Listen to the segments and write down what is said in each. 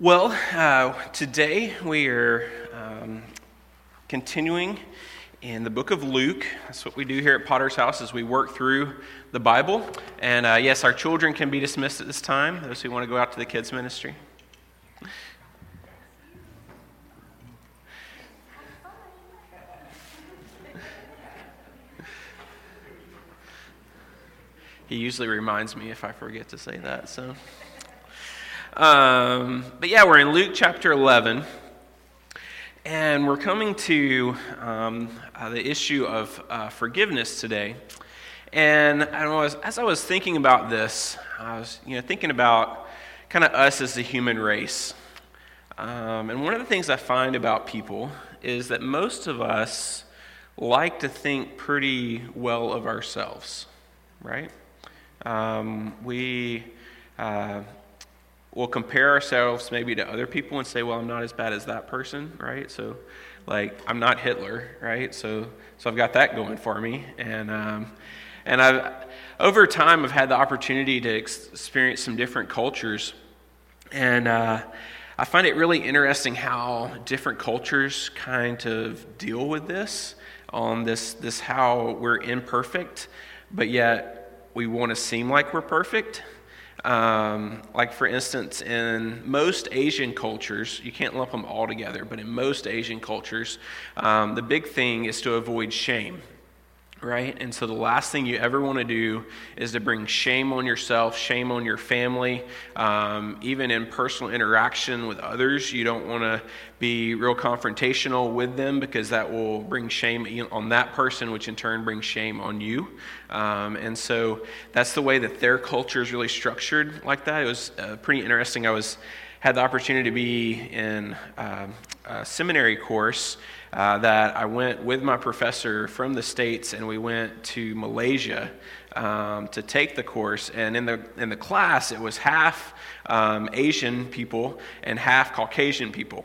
Well, uh, today we are um, continuing in the book of Luke. That's what we do here at Potter's House as we work through the Bible. And uh, yes, our children can be dismissed at this time, those who want to go out to the kids' ministry. He usually reminds me if I forget to say that, so. Um, but yeah, we're in Luke chapter 11, and we're coming to um, uh, the issue of uh, forgiveness today. And I was, as I was thinking about this, I was you know, thinking about kind of us as a human race. Um, and one of the things I find about people is that most of us like to think pretty well of ourselves, right? Um, we. Uh, we'll compare ourselves maybe to other people and say, well, I'm not as bad as that person, right? So, like, I'm not Hitler, right? So, so I've got that going for me. And, um, and I've, over time, I've had the opportunity to experience some different cultures. And uh, I find it really interesting how different cultures kind of deal with this on this, this how we're imperfect, but yet we want to seem like we're perfect. Um, like, for instance, in most Asian cultures, you can't lump them all together, but in most Asian cultures, um, the big thing is to avoid shame right? And so the last thing you ever want to do is to bring shame on yourself, shame on your family, um, even in personal interaction with others. You don't want to be real confrontational with them because that will bring shame on that person, which in turn brings shame on you. Um, and so that's the way that their culture is really structured like that. It was uh, pretty interesting. I was had the opportunity to be in uh, a seminary course uh, that I went with my professor from the States and we went to Malaysia um, to take the course. And in the, in the class, it was half um, Asian people and half Caucasian people.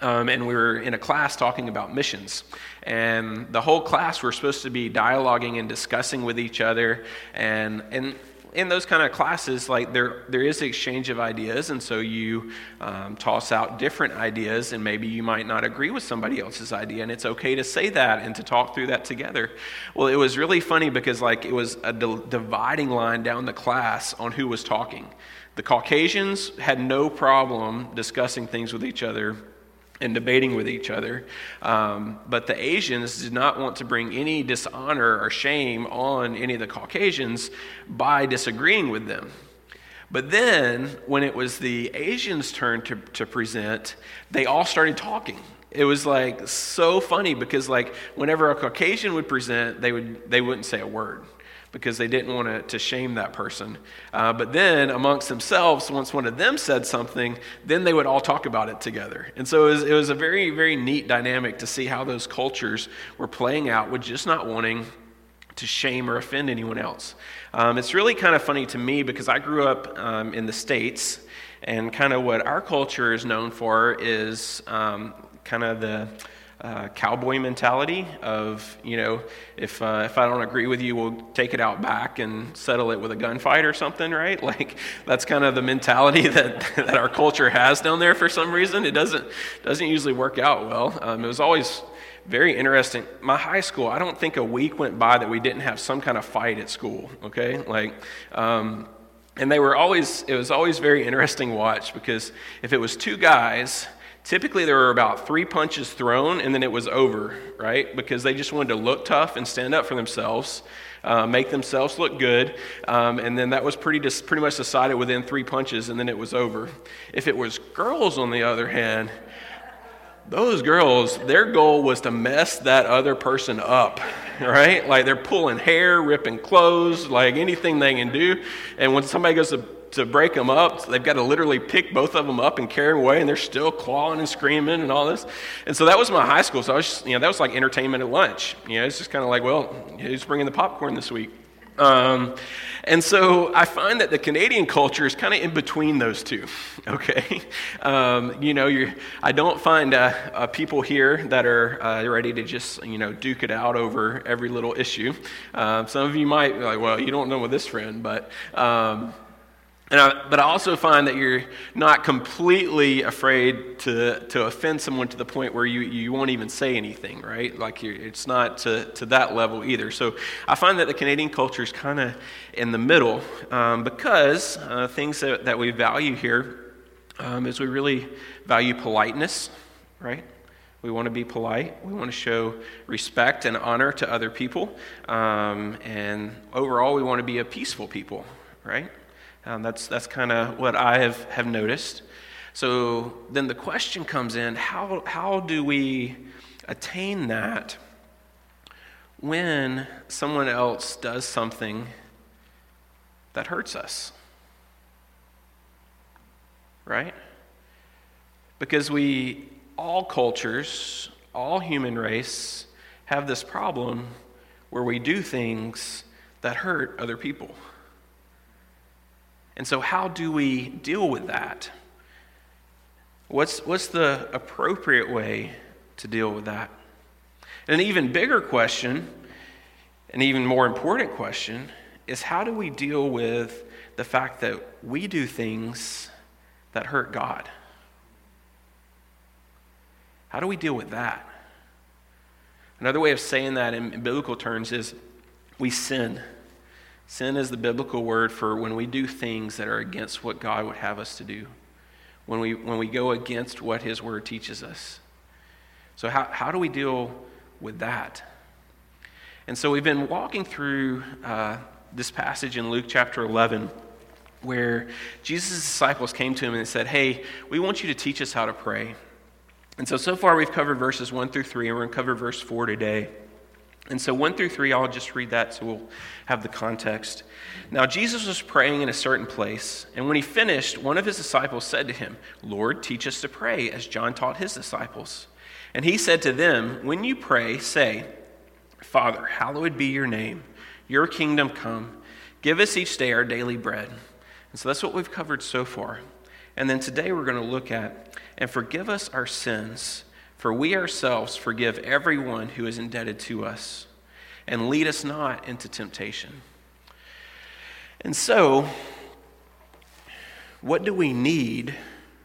Um, and we were in a class talking about missions. And the whole class, we're supposed to be dialoguing and discussing with each other. And, and in those kind of classes, like there, there is exchange of ideas, and so you um, toss out different ideas, and maybe you might not agree with somebody else's idea, and it's okay to say that and to talk through that together. Well, it was really funny because like it was a dividing line down the class on who was talking. The Caucasians had no problem discussing things with each other and debating with each other. Um, but the Asians did not want to bring any dishonor or shame on any of the Caucasians by disagreeing with them. But then, when it was the Asians' turn to, to present, they all started talking. It was like so funny because, like, whenever a Caucasian would present, they, would, they wouldn't say a word because they didn't want to, to shame that person. Uh, but then, amongst themselves, once one of them said something, then they would all talk about it together. And so it was, it was a very, very neat dynamic to see how those cultures were playing out with just not wanting to shame or offend anyone else. Um, it's really kind of funny to me because I grew up um, in the States, and kind of what our culture is known for is um, kind of the uh, cowboy mentality of, you know, if, uh, if I don't agree with you, we'll take it out back and settle it with a gunfight or something, right? Like, that's kind of the mentality that, that our culture has down there for some reason. It doesn't, doesn't usually work out well. Um, it was always very interesting. My high school, I don't think a week went by that we didn't have some kind of fight at school, okay? Like, um, and they were always, it was always very interesting watch because if it was two guys, Typically, there were about three punches thrown, and then it was over, right? Because they just wanted to look tough and stand up for themselves, uh, make themselves look good, um, and then that was pretty, dis- pretty much decided within three punches, and then it was over. If it was girls, on the other hand, those girls, their goal was to mess that other person up, right? Like they're pulling hair, ripping clothes, like anything they can do. And when somebody goes to to break them up. they've got to literally pick both of them up and carry them away, and they're still clawing and screaming and all this. And so that was my high school. So I was, just, you know, that was like entertainment at lunch. You know, it's just kind of like, well, who's bringing the popcorn this week? Um, and so I find that the Canadian culture is kind of in between those two. Okay, um, you know, I don't find uh, uh, people here that are uh, ready to just you know duke it out over every little issue. Um, some of you might be like, well, you don't know with this friend, but. Um, And I, but I also find that you're not completely afraid to, to offend someone to the point where you, you won't even say anything, right? Like it's not to, to that level either. So I find that the Canadian culture is kind of in the middle um, because uh, things that, that we value here um, is we really value politeness, right? We want to be polite. We want to show respect and honor to other people. Um, and overall, we want to be a peaceful people, right? Um, that's that's kind of what I have, have noticed. So then the question comes in how, how do we attain that when someone else does something that hurts us? Right? Because we, all cultures, all human race, have this problem where we do things that hurt other people. And so, how do we deal with that? What's, what's the appropriate way to deal with that? And an even bigger question, an even more important question, is how do we deal with the fact that we do things that hurt God? How do we deal with that? Another way of saying that in, biblical terms is we sin. Sin is the biblical word for when we do things that are against what God would have us to do, when we, when we go against what His word teaches us. So, how, how do we deal with that? And so, we've been walking through uh, this passage in Luke chapter 11 where Jesus' disciples came to him and said, Hey, we want you to teach us how to pray. And so, so far we've covered verses 1 through 3, and we're going to cover verse 4 today. And so, 1 through 3, I'll just read that so we'll have the context. Now, Jesus was praying in a certain place, and when he finished, one of his disciples said to him, Lord, teach us to pray, as John taught his disciples. And he said to them, When you pray, say, Father, hallowed be your name, your kingdom come. Give us each day our daily bread. And so that's what we've covered so far. And then today we're going to look at, and forgive us our sins for we ourselves forgive everyone who is indebted to us, and lead us not into temptation. And so, what do we need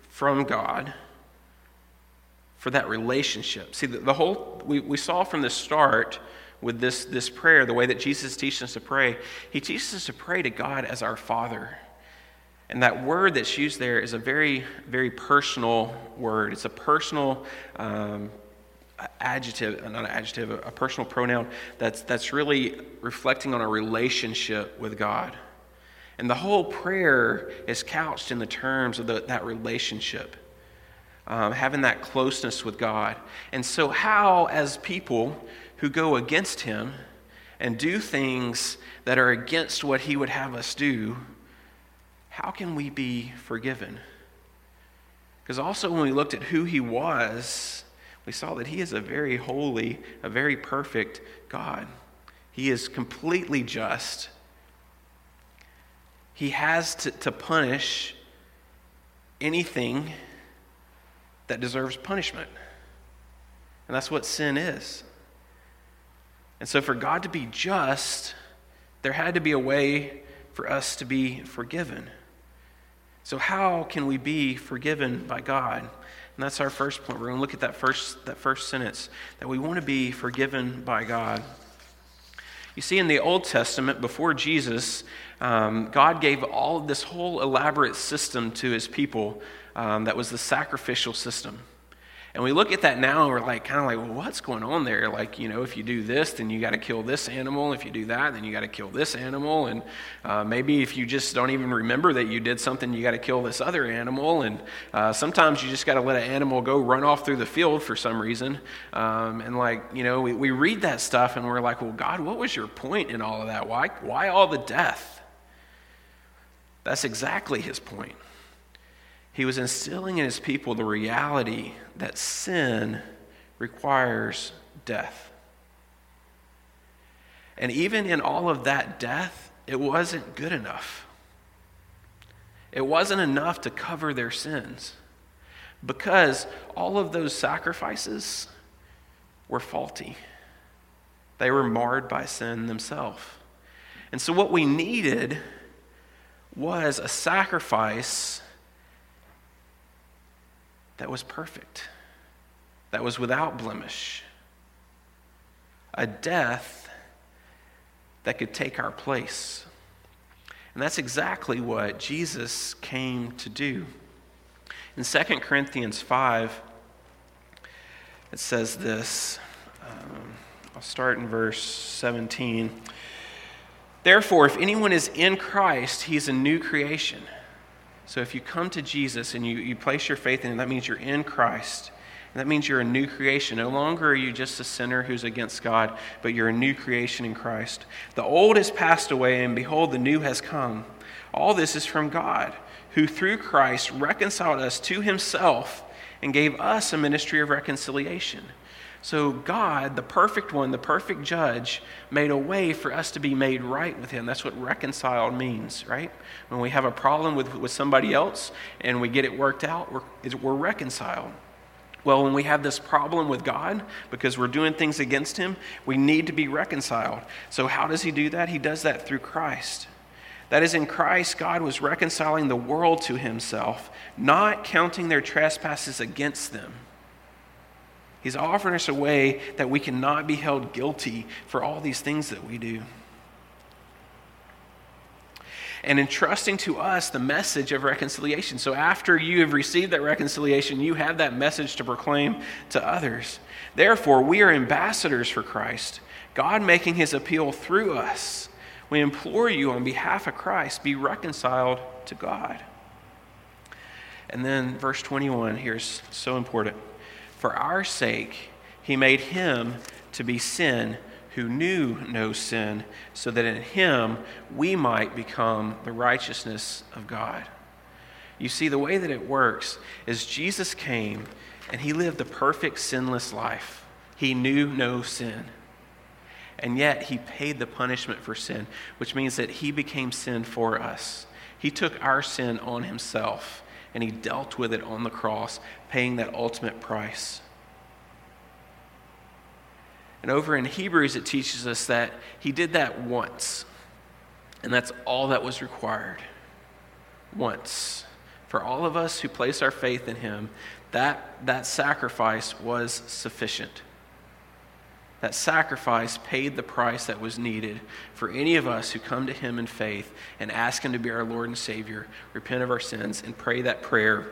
from God for that relationship? See, the, the whole, we, we saw from the start with this, this prayer, the way that Jesus teaches us to pray, he teaches us to pray to God as our Father. And that word that's used there is a very, very personal word. It's a personal um, adjective, not an adjective, a personal pronoun that's, that's really reflecting on a relationship with God. And the whole prayer is couched in the terms of the, that relationship, um, having that closeness with God. And so, how, as people who go against Him and do things that are against what He would have us do, how can we be forgiven? Because also, when we looked at who he was, we saw that he is a very holy, a very perfect God. He is completely just. He has to, to punish anything that deserves punishment. And that's what sin is. And so, for God to be just, there had to be a way for us to be forgiven. So, how can we be forgiven by God? And that's our first point. We're going to look at that first, that first sentence that we want to be forgiven by God. You see, in the Old Testament, before Jesus, um, God gave all this whole elaborate system to his people um, that was the sacrificial system. And we look at that now and we're like, kind of like, well, what's going on there? Like, you know, if you do this, then you got to kill this animal. If you do that, then you got to kill this animal. And uh, maybe if you just don't even remember that you did something, you got to kill this other animal. And uh, sometimes you just got to let an animal go run off through the field for some reason. Um, and like, you know, we, we read that stuff and we're like, well, God, what was your point in all of that? Why, why all the death? That's exactly his point. He was instilling in his people the reality that sin requires death. And even in all of that death, it wasn't good enough. It wasn't enough to cover their sins because all of those sacrifices were faulty. They were marred by sin themselves. And so, what we needed was a sacrifice that was perfect, that was without blemish, a death that could take our place. And that's exactly what Jesus came to do. In 2 Corinthians 5, it says this. Um, I'll start in verse 17. Therefore, if anyone is in Christ, he's a new creation. So if you come to Jesus and you, you place your faith in him, that means you're in Christ. And that means you're a new creation. No longer are you just a sinner who's against God, but you're a new creation in Christ. The old has passed away, and behold, the new has come. All this is from God, who through Christ reconciled us to himself and gave us a ministry of reconciliation. So, God, the perfect one, the perfect judge, made a way for us to be made right with Him. That's what reconciled means, right? When we have a problem with, with somebody else and we get it worked out, we're, we're reconciled. Well, when we have this problem with God because we're doing things against Him, we need to be reconciled. So, how does He do that? He does that through Christ. That is, in Christ, God was reconciling the world to himself, not counting their trespasses against them. He's offering us a way that we cannot be held guilty for all these things that we do. And entrusting to us the message of reconciliation. So, after you have received that reconciliation, you have that message to proclaim to others. Therefore, we are ambassadors for Christ, God making his appeal through us. We implore you on behalf of Christ, be reconciled to God. And then verse 21 here is so important. For our sake, he made him to be sin who knew no sin, so that in him we might become the righteousness of God. You see, the way that it works is Jesus came and he lived the perfect, sinless life. He knew no sin. And yet he paid the punishment for sin, which means that he became sin for us. He took our sin on himself and he dealt with it on the cross, paying that ultimate price. And over in Hebrews, it teaches us that he did that once, and that's all that was required. Once. For all of us who place our faith in him, that, that sacrifice was sufficient. That sacrifice paid the price that was needed for any of us who come to Him in faith and ask Him to be our Lord and Savior, repent of our sins, and pray that prayer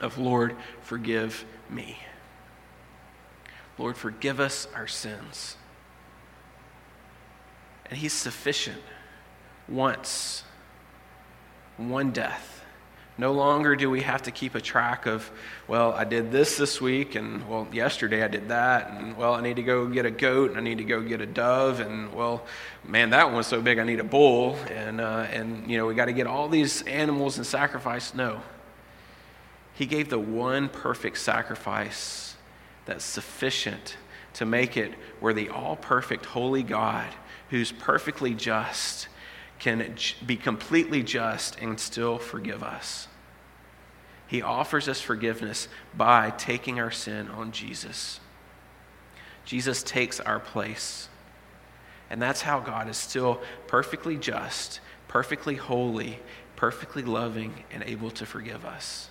of, Lord, forgive me. Lord, forgive us our sins. And He's sufficient once, one death no longer do we have to keep a track of, well, I did this this week, and well, yesterday I did that, and well, I need to go get a goat, and I need to go get a dove, and well, man, that one was so big I need a bull, and, uh, and you know, we got to get all these animals and sacrifice. No. He gave the one perfect sacrifice that's sufficient to make it where the all perfect, holy God, who's perfectly just, can be completely just and still forgive us. He offers us forgiveness by taking our sin on Jesus. Jesus takes our place. And that's how God is still perfectly just, perfectly holy, perfectly loving, and able to forgive us.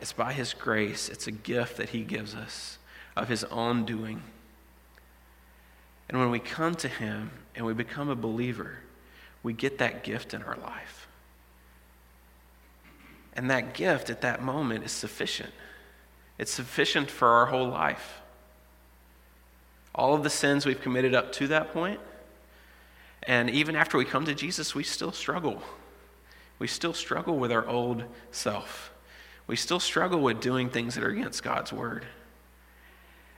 It's by His grace, it's a gift that He gives us of His own doing. And when we come to Him and we become a believer, we get that gift in our life. And that gift at that moment is sufficient. It's sufficient for our whole life. All of the sins we've committed up to that point, and even after we come to Jesus, we still struggle. We still struggle with our old self. We still struggle with doing things that are against God's word.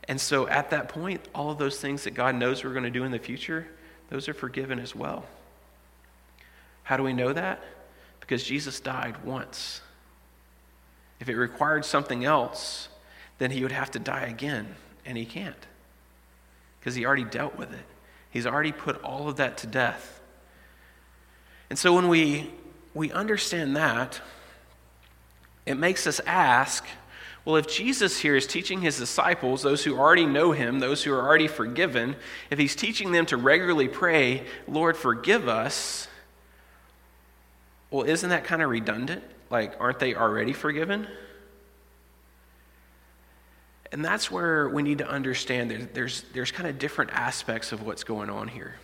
And so at that point, all of those things that God knows we're going to do in the future, those are forgiven as well. How do we know that? Because Jesus died once. If it required something else, then he would have to die again, and he can't. Because he already dealt with it. He's already put all of that to death. And so when we, we understand that, it makes us ask well, if Jesus here is teaching his disciples, those who already know him, those who are already forgiven, if he's teaching them to regularly pray, Lord, forgive us, Well, isn't that kind of redundant? Like, aren't they already forgiven? And that's where we need to understand there's, there's, there's kind of different aspects of what's going on here.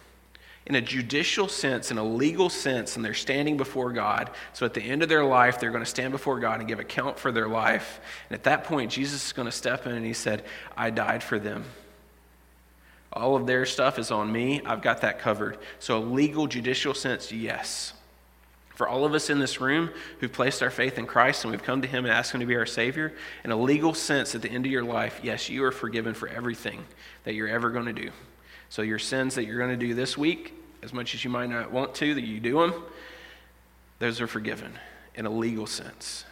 In a judicial sense, in a legal sense, and they're standing before God. So at the end of their life, they're going to stand before God and give account for their life. And at that point, Jesus is going to step in and he said, I died for them. All of their stuff is on me. I've got that covered. So, a legal, judicial sense, yes. For all of us in this room who've placed our faith in Christ and we've come to Him and asked Him to be our Savior, in a legal sense, at the end of your life, yes, you are forgiven for everything that you're ever going to do. So, your sins that you're going to do this week, as much as you might not want to, that you do them, those are forgiven in a legal sense.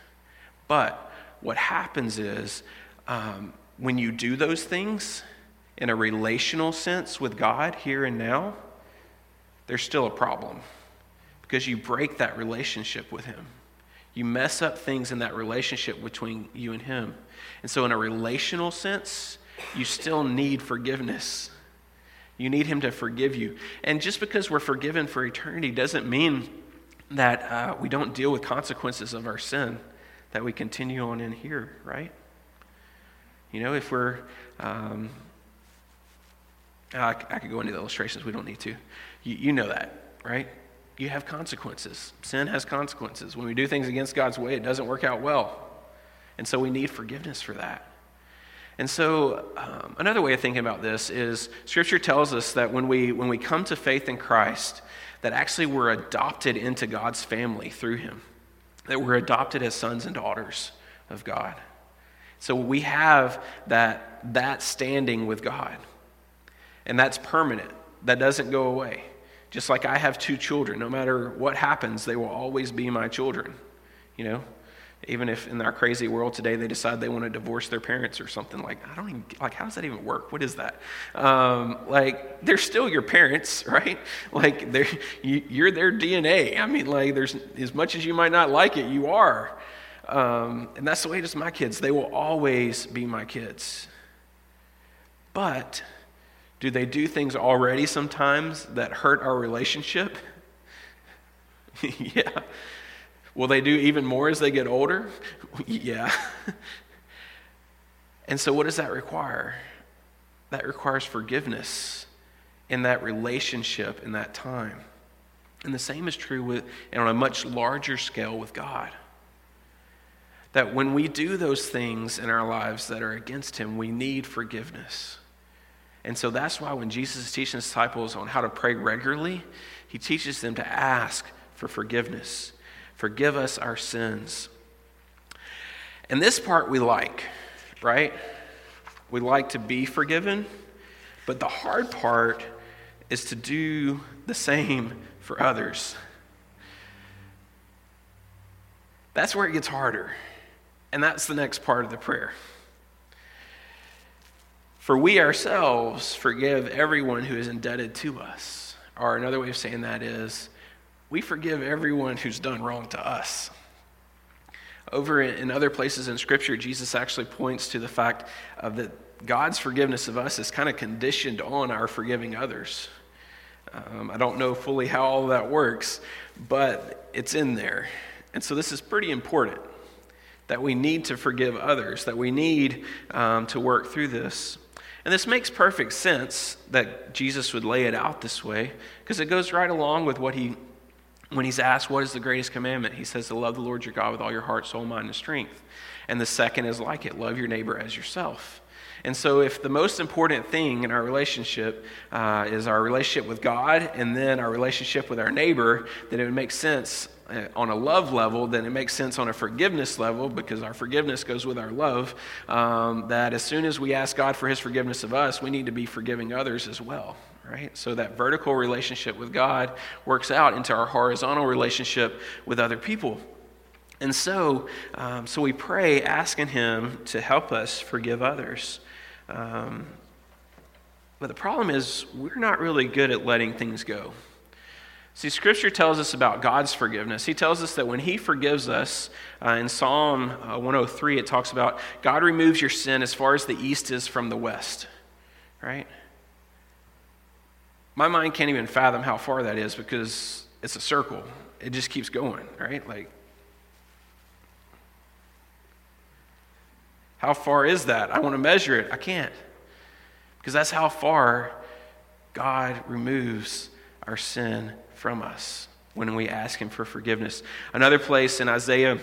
But what happens is um, when you do those things in a relational sense with God here and now, there's still a problem because you break that relationship with Him. You mess up things in that relationship between you and Him. And so, in a relational sense, you still need forgiveness. You need Him to forgive you. And just because we're forgiven for eternity doesn't mean that uh, we don't deal with consequences of our sin, that we continue on in here, right? You know, if we're. Um, I, I could go into the illustrations, we don't need to. You, you know that, right? you have consequences. Sin has consequences. When we do things against God's way, it doesn't work out well. And so we need forgiveness for that. And so, um, another way of thinking about this is Scripture tells us that when we, when we come to faith in Christ, that actually we're adopted into God's family through Him, that we're adopted as sons and daughters of God. So we have that, that standing with God, and that's permanent, that doesn't go away. Just like I have two children, no matter what happens, they will always be my children. You know, even if in our crazy world today they decide they want to divorce their parents or something like i don't even like how does that even work? What is that? Um, like they're still your parents right? Like they're you, you're their dna i mean like there's as much as you might not like it you are. Um, and that's the way it is my kids. They will always be my kids. But do they do things already sometimes that hurt our relationship? yeah. Will they do even more as they get older? yeah. and so, what does that require? That requires forgiveness in that relationship, in that time. And the same is true with, and on a much larger scale with God. That when we do those things in our lives that are against Him, we need forgiveness. And so that's why when Jesus is teaching his disciples on how to pray regularly, he teaches them to ask for forgiveness. Forgive us our sins. And this part we like, right? We like to be forgiven, but the hard part is to do the same for others. That's where it gets harder. And that's the next part of the prayer. For we ourselves forgive everyone who is indebted to us. Or another way of saying that is, we forgive everyone who's done wrong to us. Over in other places in Scripture, Jesus actually points to the fact of that God's forgiveness of us is kind of conditioned on our forgiving others. Um, I don't know fully how all that works, but it's in there. And so this is pretty important that we need to forgive others, that we need um, to work through this. And this makes perfect sense that Jesus would lay it out this way because it goes right along with what he, when he's asked, What is the greatest commandment? He says, To love the Lord your God with all your heart, soul, mind, and strength. And the second is like it love your neighbor as yourself. And so, if the most important thing in our relationship uh, is our relationship with God and then our relationship with our neighbor, then it would make sense uh, on a love level, then it makes sense on a forgiveness level because our forgiveness goes with our love. Um, that as soon as we ask God for His forgiveness of us, we need to be forgiving others as well, right? So that vertical relationship with God works out into our horizontal relationship with other people. And so, um, so we pray asking Him to help us forgive others. Um, but the problem is, we're not really good at letting things go. See, Scripture tells us about God's forgiveness. He tells us that when He forgives us, uh, in Psalm uh, 103, it talks about God removes your sin as far as the east is from the west, right? My mind can't even fathom how far that is because it's a circle. it just keeps going, right? Like, how far is that? I want to measure it. I can't. Because that's how far God removes our sin from us when we ask Him for forgiveness. Another place in Isaiah,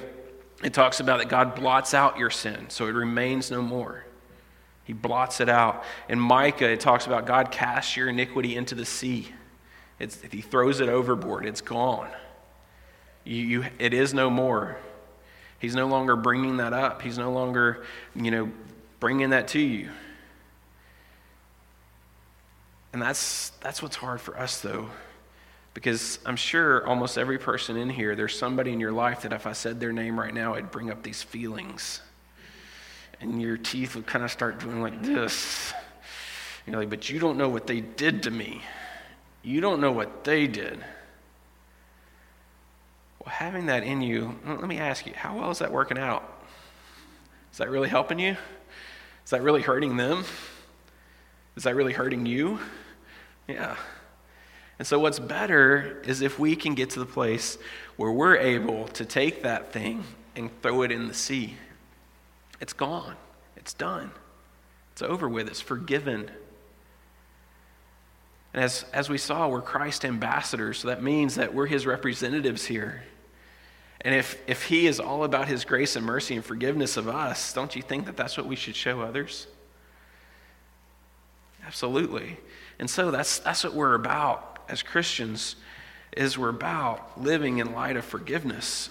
it talks about that God blots out your sin, so it remains no more. He blots it out. In Micah, it talks about God casts your iniquity into the sea. It's, if He throws it overboard, it's gone. You, you, it is no more. He's no longer bringing that up. He's no longer, you know, bringing that to you. And that's, that's what's hard for us, though. Because I'm sure almost every person in here, there's somebody in your life that if I said their name right now, it'd bring up these feelings. And your teeth would kind of start doing like this. You're like, but you don't know what they did to me. You don't know what they did. Well, having that in you, let me ask you, how well is that working out? Is that really helping you? Is that really hurting them? Is that really hurting you? Yeah. And so, what's better is if we can get to the place where we're able to take that thing and throw it in the sea. It's gone, it's done, it's over with, it's forgiven. And as, as we saw, we're Christ ambassadors, so that means that we're his representatives here. And if, if he is all about his grace and mercy and forgiveness of us, don't you think that that's what we should show others? Absolutely. And so that's, that's what we're about as Christians is we're about living in light of forgiveness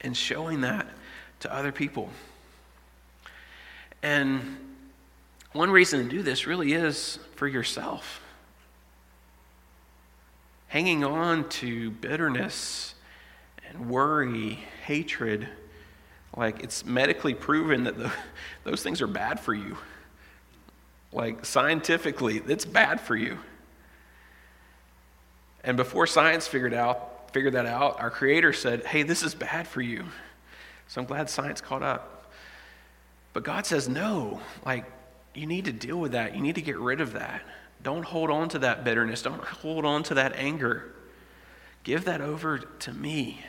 and showing that to other people. And one reason to do this really is for yourself. Hanging on to bitterness and worry, hatred, like it's medically proven that the, those things are bad for you. Like scientifically, it's bad for you. And before science figured out figured that out, our creator said, "Hey, this is bad for you." So I'm glad science caught up. But God says, "No. Like you need to deal with that. You need to get rid of that. Don't hold on to that bitterness. Don't hold on to that anger. Give that over to me."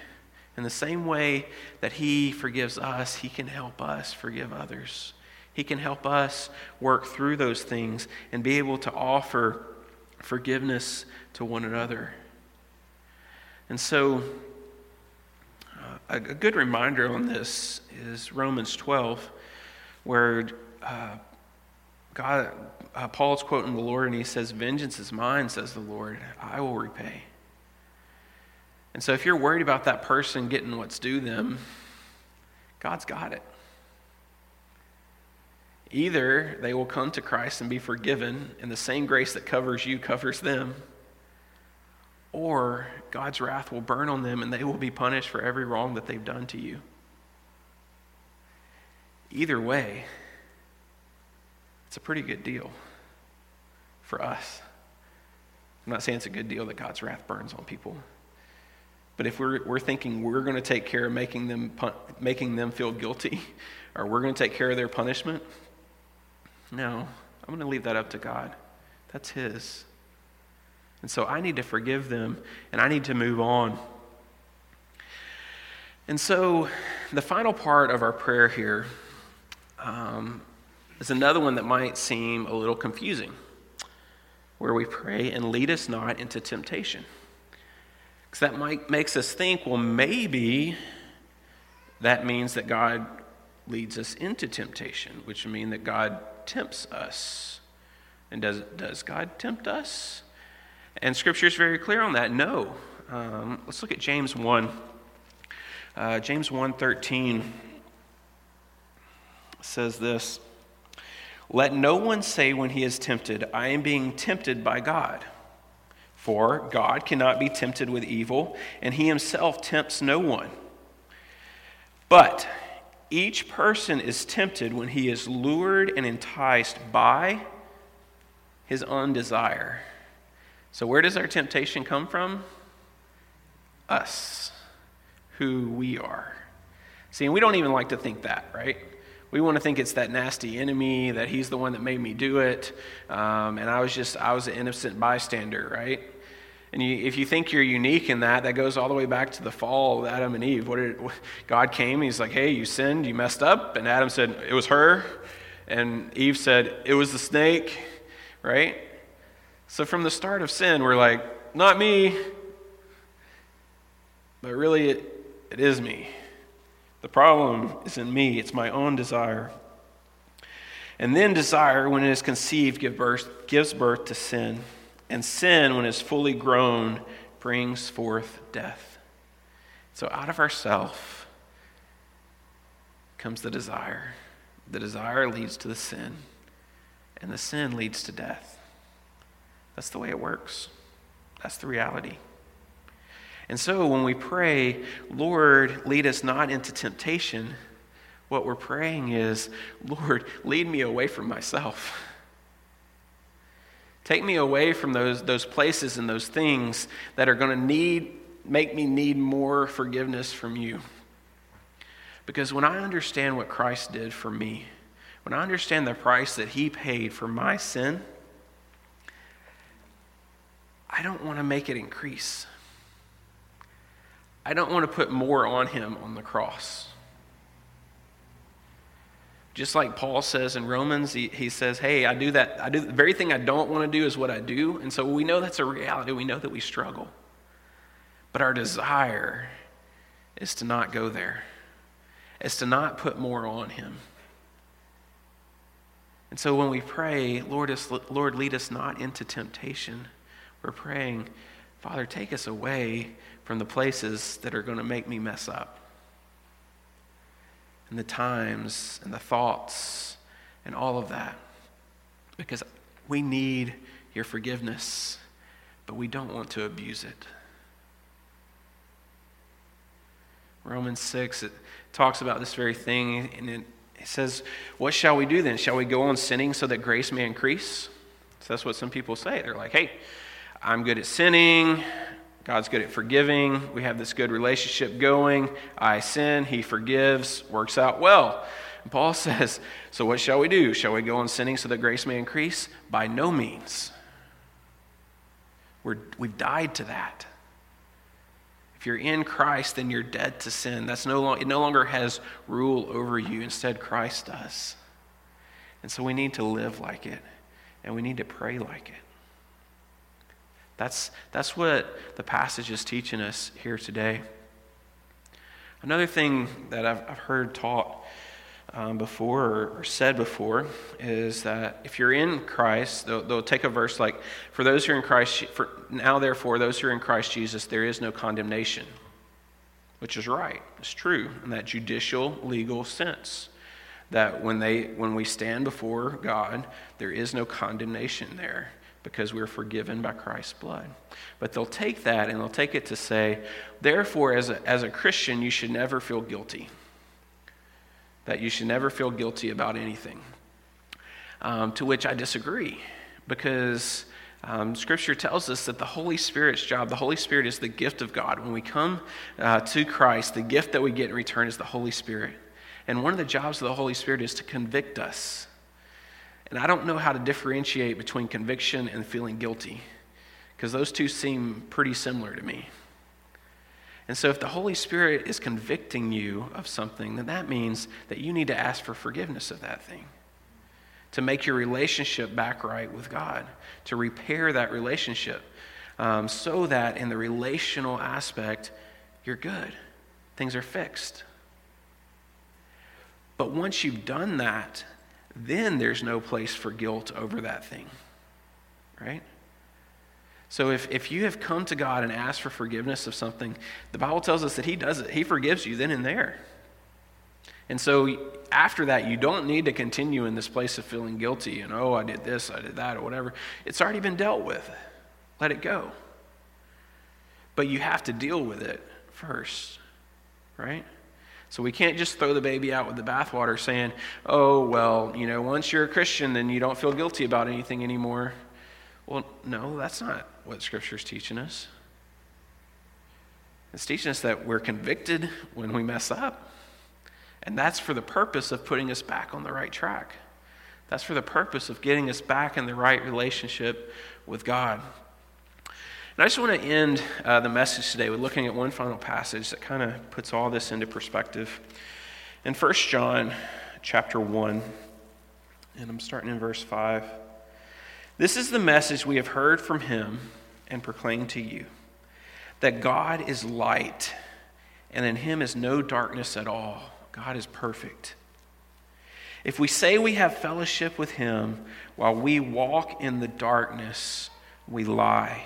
In the same way that He forgives us, He can help us forgive others. He can help us work through those things and be able to offer forgiveness to one another. And so, uh, a, a, good reminder on this is Romans 12, where uh, God, uh, Paul's quoting the Lord, and he says, Vengeance is mine, says the Lord, I will repay. And so, if you're worried about that person getting what's due them, God's got it. Either they will come to Christ and be forgiven, and the same grace that covers you covers them, or God's wrath will burn on them and they will be punished for every wrong that they've done to you. Either way, it's a pretty good deal for us. I'm not saying it's a good deal that God's wrath burns on people. But if we're, we're thinking we're going to take care of making them, making them feel guilty, or we're going to take care of their punishment, no, I'm going to leave that up to God. That's His. And so I need to forgive them and I need to move on. And so the final part of our prayer here um, is another one that might seem a little confusing, where we pray and lead us not into temptation. Because that might makes us think, well, maybe that means that God leads us into temptation, which would mean that God tempts us. And does, does God tempt us? And Scripture is very clear on that. No. Um, let's look at James 1. Uh, James 1.13 says this, Let no one say when he is tempted, I am being tempted by God. For God cannot be tempted with evil, and he himself tempts no one. But each person is tempted when he is lured and enticed by his own desire. So, where does our temptation come from? Us, who we are. See, and we don't even like to think that, right? We want to think it's that nasty enemy, that he's the one that made me do it, um, and I was just, I was an innocent bystander, right? And you, if you think you're unique in that, that goes all the way back to the fall of Adam and Eve. What did God came? He's like, "Hey, you sinned. You messed up." And Adam said, "It was her," and Eve said, "It was the snake." Right? So from the start of sin, we're like, "Not me," but really, it, it is me. The problem is in me. It's my own desire. And then desire, when it is conceived, give birth, gives birth to sin. And sin, when it is fully grown, brings forth death. So out of ourself comes the desire. The desire leads to the sin, and the sin leads to death. That's the way it works. That's the reality. And so when we pray, Lord, lead us not into temptation, what we're praying is, Lord, lead me away from myself. Take me away from those, those places and those things that are going to need, make me need more forgiveness from you. Because when I understand what Christ did for me, when I understand the price that he paid for my sin, I don't want to make it increase. I don't want to put more on him on the cross. Just like Paul says in Romans, he, he says, Hey, I do that. I do the very thing I don't want to do is what I do. And so we know that's a reality. We know that we struggle. But our desire is to not go there, is to not put more on him. And so when we pray, Lord, Lord, lead us not into temptation, we're praying, Father, take us away from the places that are going to make me mess up and the times and the thoughts and all of that. Because we need your forgiveness, but we don't want to abuse it. Romans 6, it talks about this very thing, and it, it says, What shall we do then? Shall we go on sinning so that grace may increase? So that's what some people say. They're like, Hey, I'm good at sinning. God's good at forgiving. We have this good relationship going. I sin, He forgives, works out well. And Paul says, So what shall we do? Shall we go on sinning so that grace may increase? By no means. We're, we've died to that. If you're in Christ, then you're dead to sin. That's no long, it no longer has rule over you. Instead, Christ does. And so we need to live like it, and we need to pray like it. That's, that's what the passage is teaching us here today. Another thing that I've, I've heard taught um, before or, said before is that if you're in Christ, they'll, they'll, take a verse like, For those who are in Christ, for, now therefore, those who are in Christ Jesus, there is no condemnation. Which is right. It's true in that judicial, legal sense. That when, they, when we stand before God, there is no condemnation there because we're forgiven by Christ's blood. But they'll take that and they'll take it to say, therefore, as a, as a Christian, you should never feel guilty. That you should never feel guilty about anything. Um, to which I disagree, because um, Scripture tells us that the Holy Spirit's job, the Holy Spirit is the gift of God. When we come uh, to Christ, the gift that we get in return is the Holy Spirit. And one of the jobs of the Holy Spirit is to convict us and I don't know how to differentiate between conviction and feeling guilty because those two seem pretty similar to me. And so, if the Holy Spirit is convicting you of something, then that means that you need to ask for forgiveness of that thing, to make your relationship back right with God, to repair that relationship, um, so that in the relational aspect, you're good. Things are fixed. But once you've done that, then there's no place for guilt over that thing. Right? So if, if you have come to God and asked for forgiveness of something, the Bible tells us that He does it. He forgives you then and there. And so after that, you don't need to continue in this place of feeling guilty and, oh, I did this, I did that, or whatever. It's already been dealt with. Let it go. But you have to deal with it first, right? So we can't just throw the baby out with the bathwater saying, oh, well, you know, once you're a Christian, then you don't feel guilty about anything anymore. Well, no, that's not what Scripture's teaching us. It's teaching us that we're convicted when we mess up. And that's for the purpose of putting us back on the right track. That's for the purpose of getting us back in the right relationship with God. And I just want to end uh, the message today with looking at one final passage that kind of puts all this into perspective. In 1 John chapter 1, and I'm starting in verse 5. This is the message we have heard from him and proclaimed to you that God is light, and in him is no darkness at all. God is perfect. If we say we have fellowship with him while we walk in the darkness, we lie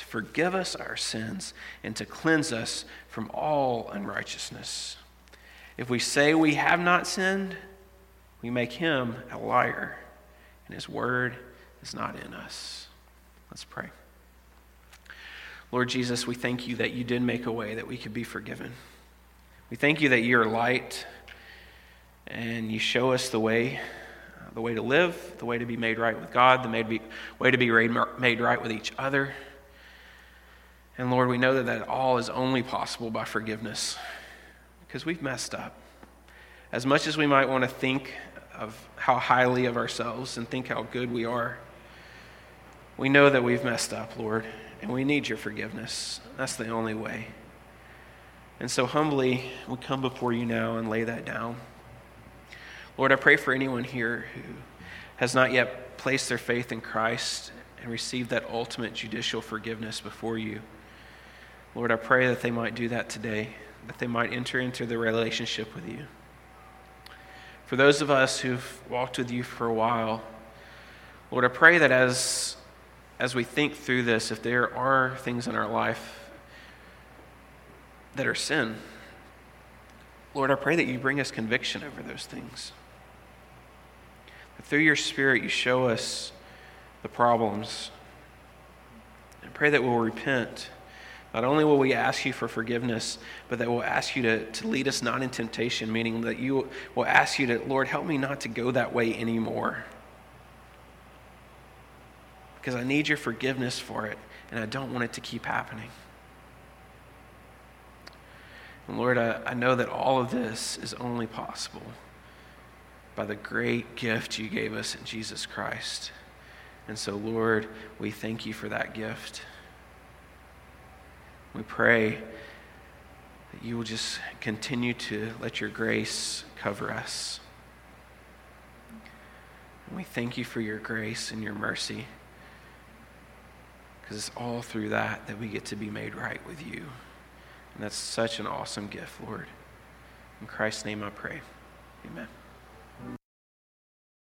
to forgive us our sins and to cleanse us from all unrighteousness. If we say we have not sinned, we make him a liar, and his word is not in us. Let's pray. Lord Jesus, we thank you that you did make a way that we could be forgiven. We thank you that you're light and you show us the way, uh, the way to live, the way to be made right with God, the way to be made right with each other. And Lord, we know that that all is only possible by forgiveness because we've messed up. As much as we might want to think of how highly of ourselves and think how good we are, we know that we've messed up, Lord, and we need your forgiveness. That's the only way. And so humbly, we come before you now and lay that down. Lord, I pray for anyone here who has not yet placed their faith in Christ and received that ultimate judicial forgiveness before you. Lord, I pray that they might do that today, that they might enter into the relationship with you. For those of us who've walked with you for a while, Lord, I pray that as as we think through this, if there are things in our life that are sin, Lord, I pray that you bring us conviction over those things. That through your Spirit, you show us the problems. I pray that we'll repent. Not only will we ask you for forgiveness, but that we'll ask you to, to lead us not in temptation, meaning that you will ask you to, Lord, help me not to go that way anymore because I need your forgiveness for it, and I don't want it to keep happening. And Lord, I, I know that all of this is only possible by the great gift you gave us in Jesus Christ. And so, Lord, we thank you for that gift. We pray that you will just continue to let your grace cover us. And we thank you for your grace and your mercy. Because it's all through that that we get to be made right with you. And that's such an awesome gift, Lord. In Christ's name I pray. Amen.